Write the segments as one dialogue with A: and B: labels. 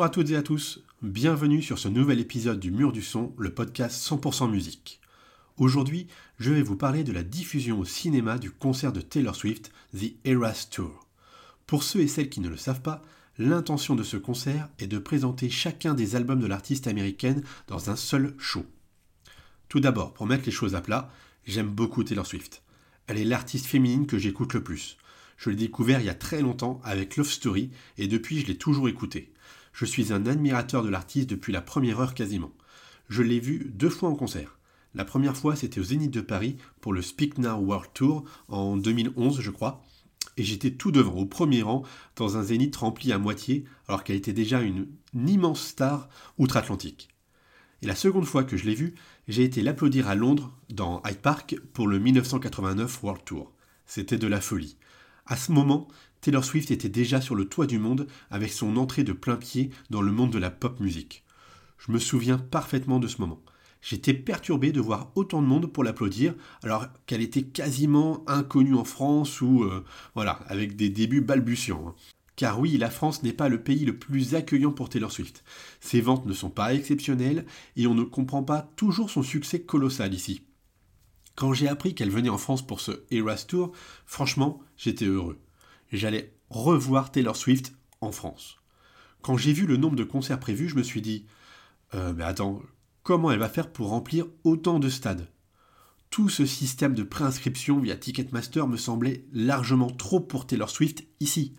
A: Bonjour à toutes et à tous, bienvenue sur ce nouvel épisode du Mur du Son, le podcast 100% musique. Aujourd'hui, je vais vous parler de la diffusion au cinéma du concert de Taylor Swift, The Eras Tour. Pour ceux et celles qui ne le savent pas, l'intention de ce concert est de présenter chacun des albums de l'artiste américaine dans un seul show. Tout d'abord, pour mettre les choses à plat, j'aime beaucoup Taylor Swift. Elle est l'artiste féminine que j'écoute le plus. Je l'ai découvert il y a très longtemps avec Love Story et depuis je l'ai toujours écouté. Je suis un admirateur de l'artiste depuis la première heure quasiment. Je l'ai vu deux fois en concert. La première fois, c'était au Zénith de Paris pour le Speak Now World Tour en 2011, je crois. Et j'étais tout devant, au premier rang, dans un Zénith rempli à moitié, alors qu'elle était déjà une, immense star outre-Atlantique. Et la seconde fois que je l'ai vue, j'ai été l'applaudir à Londres, dans Hyde Park, pour le 1989 World Tour. C'était de la folie. À ce moment, Taylor Swift était déjà sur le toit du monde avec son entrée de plein pied dans le monde de la pop musique. Je me souviens parfaitement de ce moment. J'étais perturbé de voir autant de monde pour l'applaudir, alors qu'elle était quasiment inconnue en France ou, euh, voilà, avec des débuts balbutiants. Hein. Car oui, la France n'est pas le pays le plus accueillant pour Taylor Swift. Ses ventes ne sont pas exceptionnelles et on ne comprend pas toujours son succès colossal ici. Quand j'ai appris qu'elle venait en France pour ce Eras Tour, franchement, j'étais heureux j'allais revoir Taylor Swift en France. Quand j'ai vu le nombre de concerts prévus, je me suis dit euh, Mais attends, comment elle va faire pour remplir autant de stades? Tout ce système de préinscription via Ticketmaster me semblait largement trop pour Taylor Swift ici.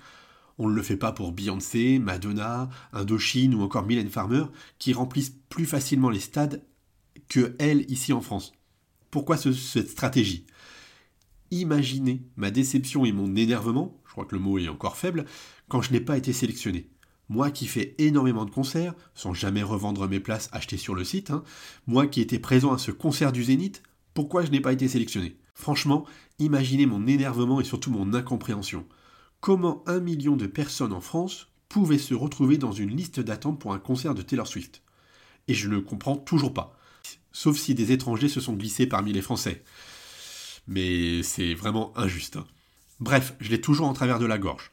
A: On ne le fait pas pour Beyoncé, Madonna, Indochine ou encore Mylène Farmer, qui remplissent plus facilement les stades que elle ici en France. Pourquoi cette stratégie? Imaginez ma déception et mon énervement je crois que le mot est encore faible, quand je n'ai pas été sélectionné. Moi qui fais énormément de concerts, sans jamais revendre mes places achetées sur le site, hein, moi qui étais présent à ce concert du Zénith, pourquoi je n'ai pas été sélectionné? Franchement, imaginez mon énervement et surtout mon incompréhension. Comment un million de personnes en France pouvaient se retrouver dans une liste d'attente pour un concert de Taylor Swift? Et je ne comprends toujours pas. Sauf si des étrangers se sont glissés parmi les Français. Mais c'est vraiment injuste. Hein. Bref, je l'ai toujours en travers de la gorge.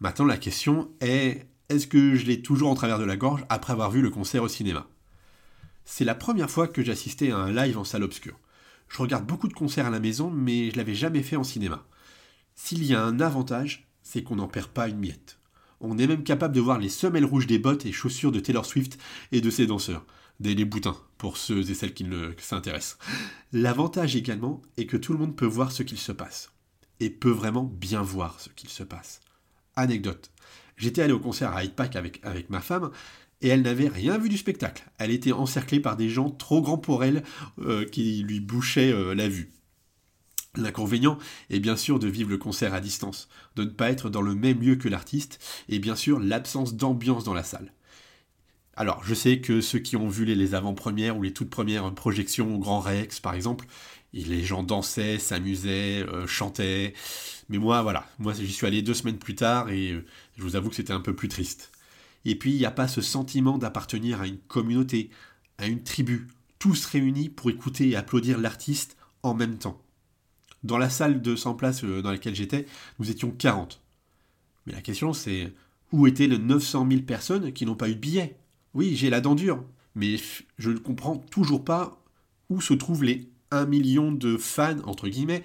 A: Maintenant, la question est est-ce que je l'ai toujours en travers de la gorge après avoir vu le concert au cinéma? C'est la première fois que j'assistais à un live en salle obscure. Je regarde beaucoup de concerts à la maison, mais je l'avais jamais fait en cinéma. S'il y a un avantage, c'est qu'on n'en perd pas une miette. On est même capable de voir les semelles rouges des bottes et chaussures de Taylor Swift et de ses danseurs. Des les boutins, pour ceux et celles qui s'intéressent. L'avantage également est que tout le monde peut voir ce qu'il se passe et peut vraiment bien voir ce qu'il se passe. Anecdote. J'étais allé au concert à Hyde Park avec, avec ma femme et elle n'avait rien vu du spectacle. Elle était encerclée par des gens trop grands pour elle euh, qui lui bouchaient euh, la vue. L'inconvénient est bien sûr de vivre le concert à distance, de ne pas être dans le même lieu que l'artiste, et bien sûr l'absence d'ambiance dans la salle. Alors, je sais que ceux qui ont vu les avant-premières ou les toutes premières projections au Grand Rex, par exemple, les gens dansaient, s'amusaient, euh, chantaient. Mais moi, voilà, moi j'y suis allé deux semaines plus tard et euh, je vous avoue que c'était un peu plus triste. Et puis, il n'y a pas ce sentiment d'appartenir à une communauté, à une tribu, tous réunis pour écouter et applaudir l'artiste en même temps. Dans la salle de 100 places euh, dans laquelle j'étais, nous étions 40. Mais la question c'est, où étaient les 900 000 personnes qui n'ont pas eu de billet Oui, j'ai la dent dure, mais je ne comprends toujours pas où se trouvent les un million de fans, entre guillemets,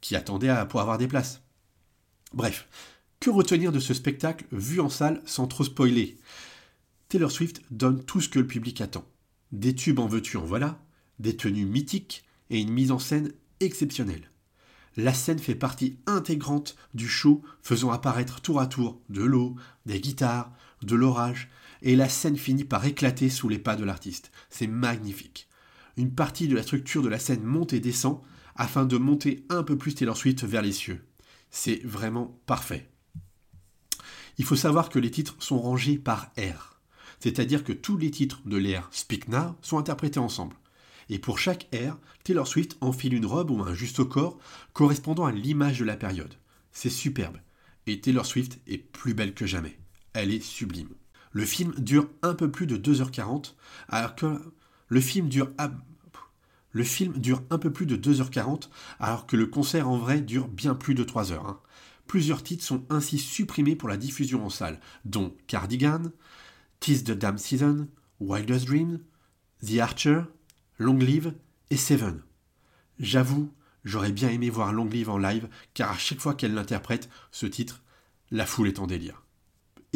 A: qui attendaient à, pour avoir des places. Bref, que retenir de ce spectacle vu en salle sans trop spoiler? Taylor Swift donne tout ce que le public attend. Des tubes en veux-tu en voilà, des tenues mythiques et une mise en scène exceptionnelle. La scène fait partie intégrante du show, faisant apparaître tour à tour de l'eau, des guitares, de l'orage, et la scène finit par éclater sous les pas de l'artiste. C'est magnifique une partie de la structure de la scène monte et descend afin de monter un peu plus Taylor Swift vers les cieux. C'est vraiment parfait. Il faut savoir que les titres sont rangés par air, c'est-à-dire que tous les titres de l'air Speak sont interprétés ensemble. Et pour chaque air, Taylor Swift enfile une robe ou un juste corps correspondant à l'image de la période. C'est superbe. Et Taylor Swift est plus belle que jamais. Elle est sublime. Le film dure un peu plus de 2h40, alors que le film dure, le film dure un peu plus de 2h40, alors que le concert en vrai dure bien plus de 3 heures. Hein. Plusieurs titres sont ainsi supprimés pour la diffusion en salle, dont Cardigan, Tis the Damn Season, Wildest Dream, The Archer, Long Live et Seven. J'avoue, j'aurais bien aimé voir Long Live en live, car à chaque fois qu'elle l'interprète, ce titre, la foule est en délire.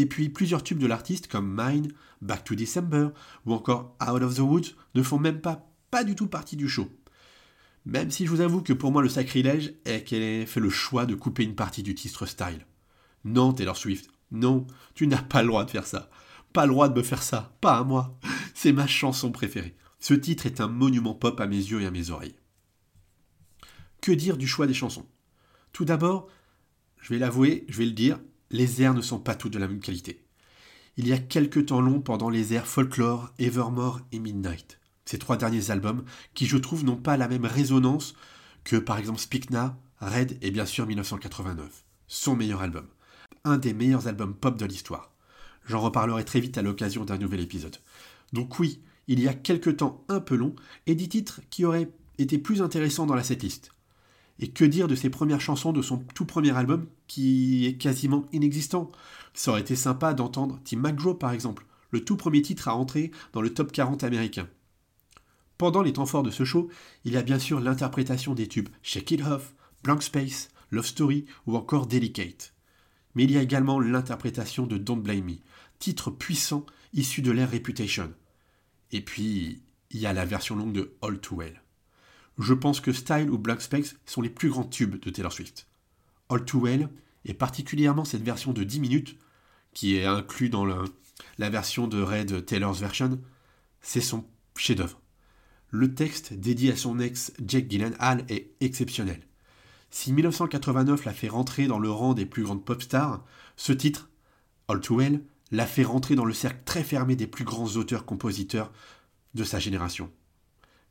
A: Et puis plusieurs tubes de l'artiste comme Mine, Back to December ou encore Out of the Woods ne font même pas, pas du tout partie du show. Même si je vous avoue que pour moi le sacrilège est qu'elle ait fait le choix de couper une partie du titre style. Non, Taylor Swift, non, tu n'as pas le droit de faire ça. Pas le droit de me faire ça, pas à moi. C'est ma chanson préférée. Ce titre est un monument pop à mes yeux et à mes oreilles. Que dire du choix des chansons? Tout d'abord, je vais l'avouer, je vais le dire, les airs ne sont pas tous de la même qualité. Il y a quelques temps longs pendant les airs Folklore, Evermore et Midnight. Ces trois derniers albums qui, je trouve, n'ont pas la même résonance que par exemple Speak Now, Red et bien sûr 1989. Son meilleur album. Un des meilleurs albums pop de l'histoire. J'en reparlerai très vite à l'occasion d'un nouvel épisode. Donc oui, il y a quelques temps un peu long et des titres qui auraient été plus intéressants dans la setlist. Et que dire de ses premières chansons de son tout premier album qui est quasiment inexistant? Ça aurait été sympa d'entendre Tim McGraw par exemple, le tout premier titre à entrer dans le top 40 américain. Pendant les temps forts de ce show, il y a bien sûr l'interprétation des tubes Shake It Off, Blank Space, Love Story ou encore Delicate. Mais il y a également l'interprétation de Don't Blame Me, titre puissant issu de l'ère Reputation. Et puis, il y a la version longue de All Too Well je pense que Style ou Black Space sont les plus grands tubes de Taylor Swift. All Too Well, et particulièrement cette version de 10 minutes, qui est inclus dans la version de Red Taylor's Version, c'est son chef-d'œuvre. Le texte dédié à son ex Jake Gyllenhaal est exceptionnel. Si 1989 l'a fait rentrer dans le rang des plus grandes pop stars, ce titre, All Too Well, l'a fait rentrer dans le cercle très fermé des plus grands auteurs-compositeurs de sa génération.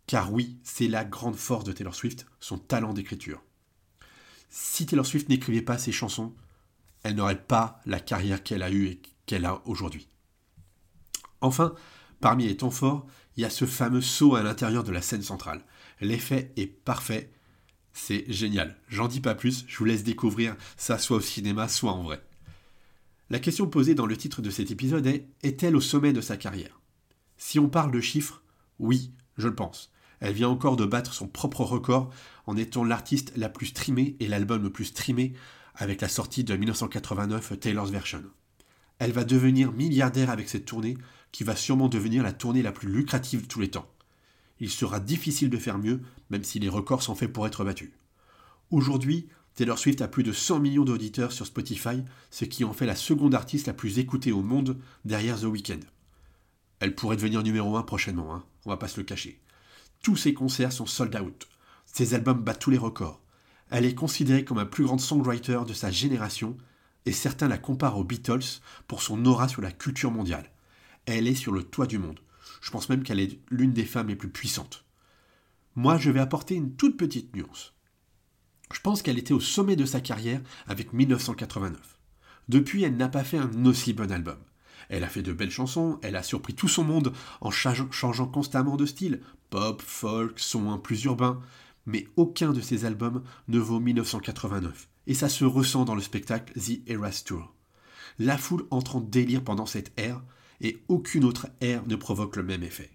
A: Car oui, c'est la grande force de Taylor Swift, son talent d'écriture. Si Taylor Swift n'écrivait pas ses chansons, elle n'aurait pas la carrière qu'elle a eue et qu'elle a aujourd'hui. Enfin, parmi les temps forts, il y a ce fameux saut à l'intérieur de la scène centrale. L'effet est parfait, c'est génial. J'en dis pas plus, je vous laisse découvrir ça soit au cinéma, soit en vrai. La question posée dans le titre de cet épisode est est-elle au sommet de sa carrière? Si on parle de chiffres, oui, je le pense. Elle vient encore de battre son propre record en étant l'artiste la plus streamée et l'album le plus streamé avec la sortie de 1989 Taylor's Version. Elle va devenir milliardaire avec cette tournée qui va sûrement devenir la tournée la plus lucrative de tous les temps. Il sera difficile de faire mieux, même si les records sont faits pour être battus. Aujourd'hui, Taylor Swift a plus de 100 millions d'auditeurs sur Spotify, ce qui en fait la seconde artiste la plus écoutée au monde derrière The Weeknd. Elle pourrait devenir numéro 1 prochainement, hein, on va pas se le cacher. Tous ses concerts sont sold out. Ses albums battent tous les records. Elle est considérée comme un plus grand songwriter de sa génération, et certains la comparent aux Beatles pour son aura sur la culture mondiale. Elle est sur le toit du monde. Je pense même qu'elle est l'une des femmes les plus puissantes. Moi, je vais apporter une toute petite nuance. Je pense qu'elle était au sommet de sa carrière avec 1989. Depuis, elle n'a pas fait un aussi bon album. Elle a fait de belles chansons, elle a surpris tout son monde en changeant constamment de style, pop, folk, son plus urbain, mais aucun de ses albums ne vaut 1989, et ça se ressent dans le spectacle The Eras Tour. La foule entre en délire pendant cette ère, et aucune autre ère ne provoque le même effet.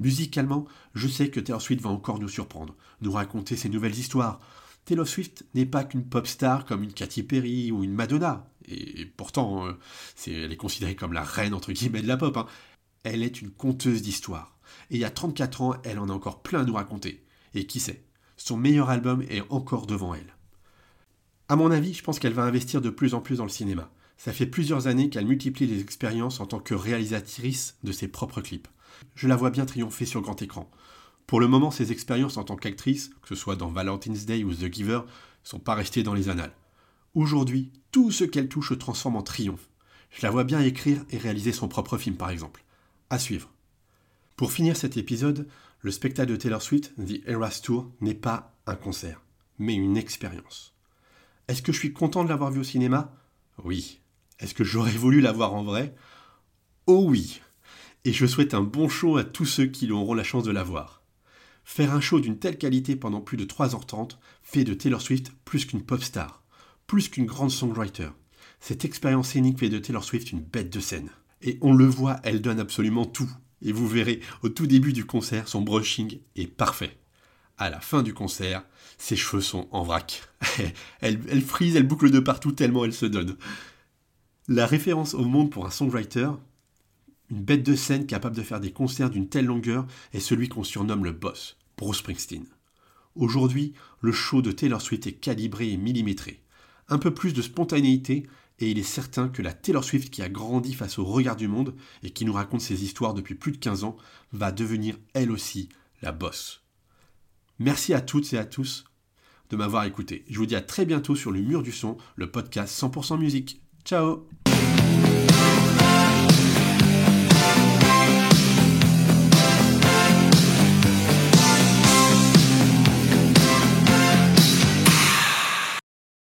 A: Musicalement, je sais que Taylor Swift va encore nous surprendre, nous raconter ses nouvelles histoires. Taylor Swift n'est pas qu'une pop star comme une Katy Perry ou une Madonna, et pourtant, euh, elle est considérée comme la reine entre guillemets de la pop. Hein. Elle est une conteuse d'histoire. Et il y a 34 ans, elle en a encore plein à nous raconter. Et qui sait, son meilleur album est encore devant elle. À mon avis, je pense qu'elle va investir de plus en plus dans le cinéma. Ça fait plusieurs années qu'elle multiplie les expériences en tant que réalisatrice de ses propres clips. Je la vois bien triompher sur grand écran. Pour le moment, ses expériences en tant qu'actrice, que ce soit dans Valentine's Day ou The Giver, sont pas restées dans les annales. Aujourd'hui, tout ce qu'elle touche se transforme en triomphe. Je la vois bien écrire et réaliser son propre film, par exemple. À suivre. Pour finir cet épisode, le spectacle de Taylor Swift, The Eras Tour, n'est pas un concert, mais une expérience. Est-ce que je suis content de l'avoir vu au cinéma? Oui. Est-ce que j'aurais voulu la voir en vrai? Oh oui Et je souhaite un bon show à tous ceux qui auront la chance de la voir. Faire un show d'une telle qualité pendant plus de 3h30 fait de Taylor Swift plus qu'une pop star plus qu'une grande songwriter. Cette expérience scénique fait de Taylor Swift une bête de scène. Et on le voit, elle donne absolument tout. Et vous verrez, au tout début du concert, son brushing est parfait. À la fin du concert, ses cheveux sont en vrac. elle, elle frise, elle boucle de partout tellement elle se donne. La référence au monde pour un songwriter, une bête de scène capable de faire des concerts d'une telle longueur, est celui qu'on surnomme le boss, Bruce Springsteen. Aujourd'hui, le show de Taylor Swift est calibré et millimétré. Un peu plus de spontanéité, et il est certain que la Taylor Swift qui a grandi face au regard du monde et qui nous raconte ses histoires depuis plus de 15 ans va devenir elle aussi la boss. Merci à toutes et à tous de m'avoir écouté. Je vous dis à très bientôt sur le mur du son, le podcast 100% musique. Ciao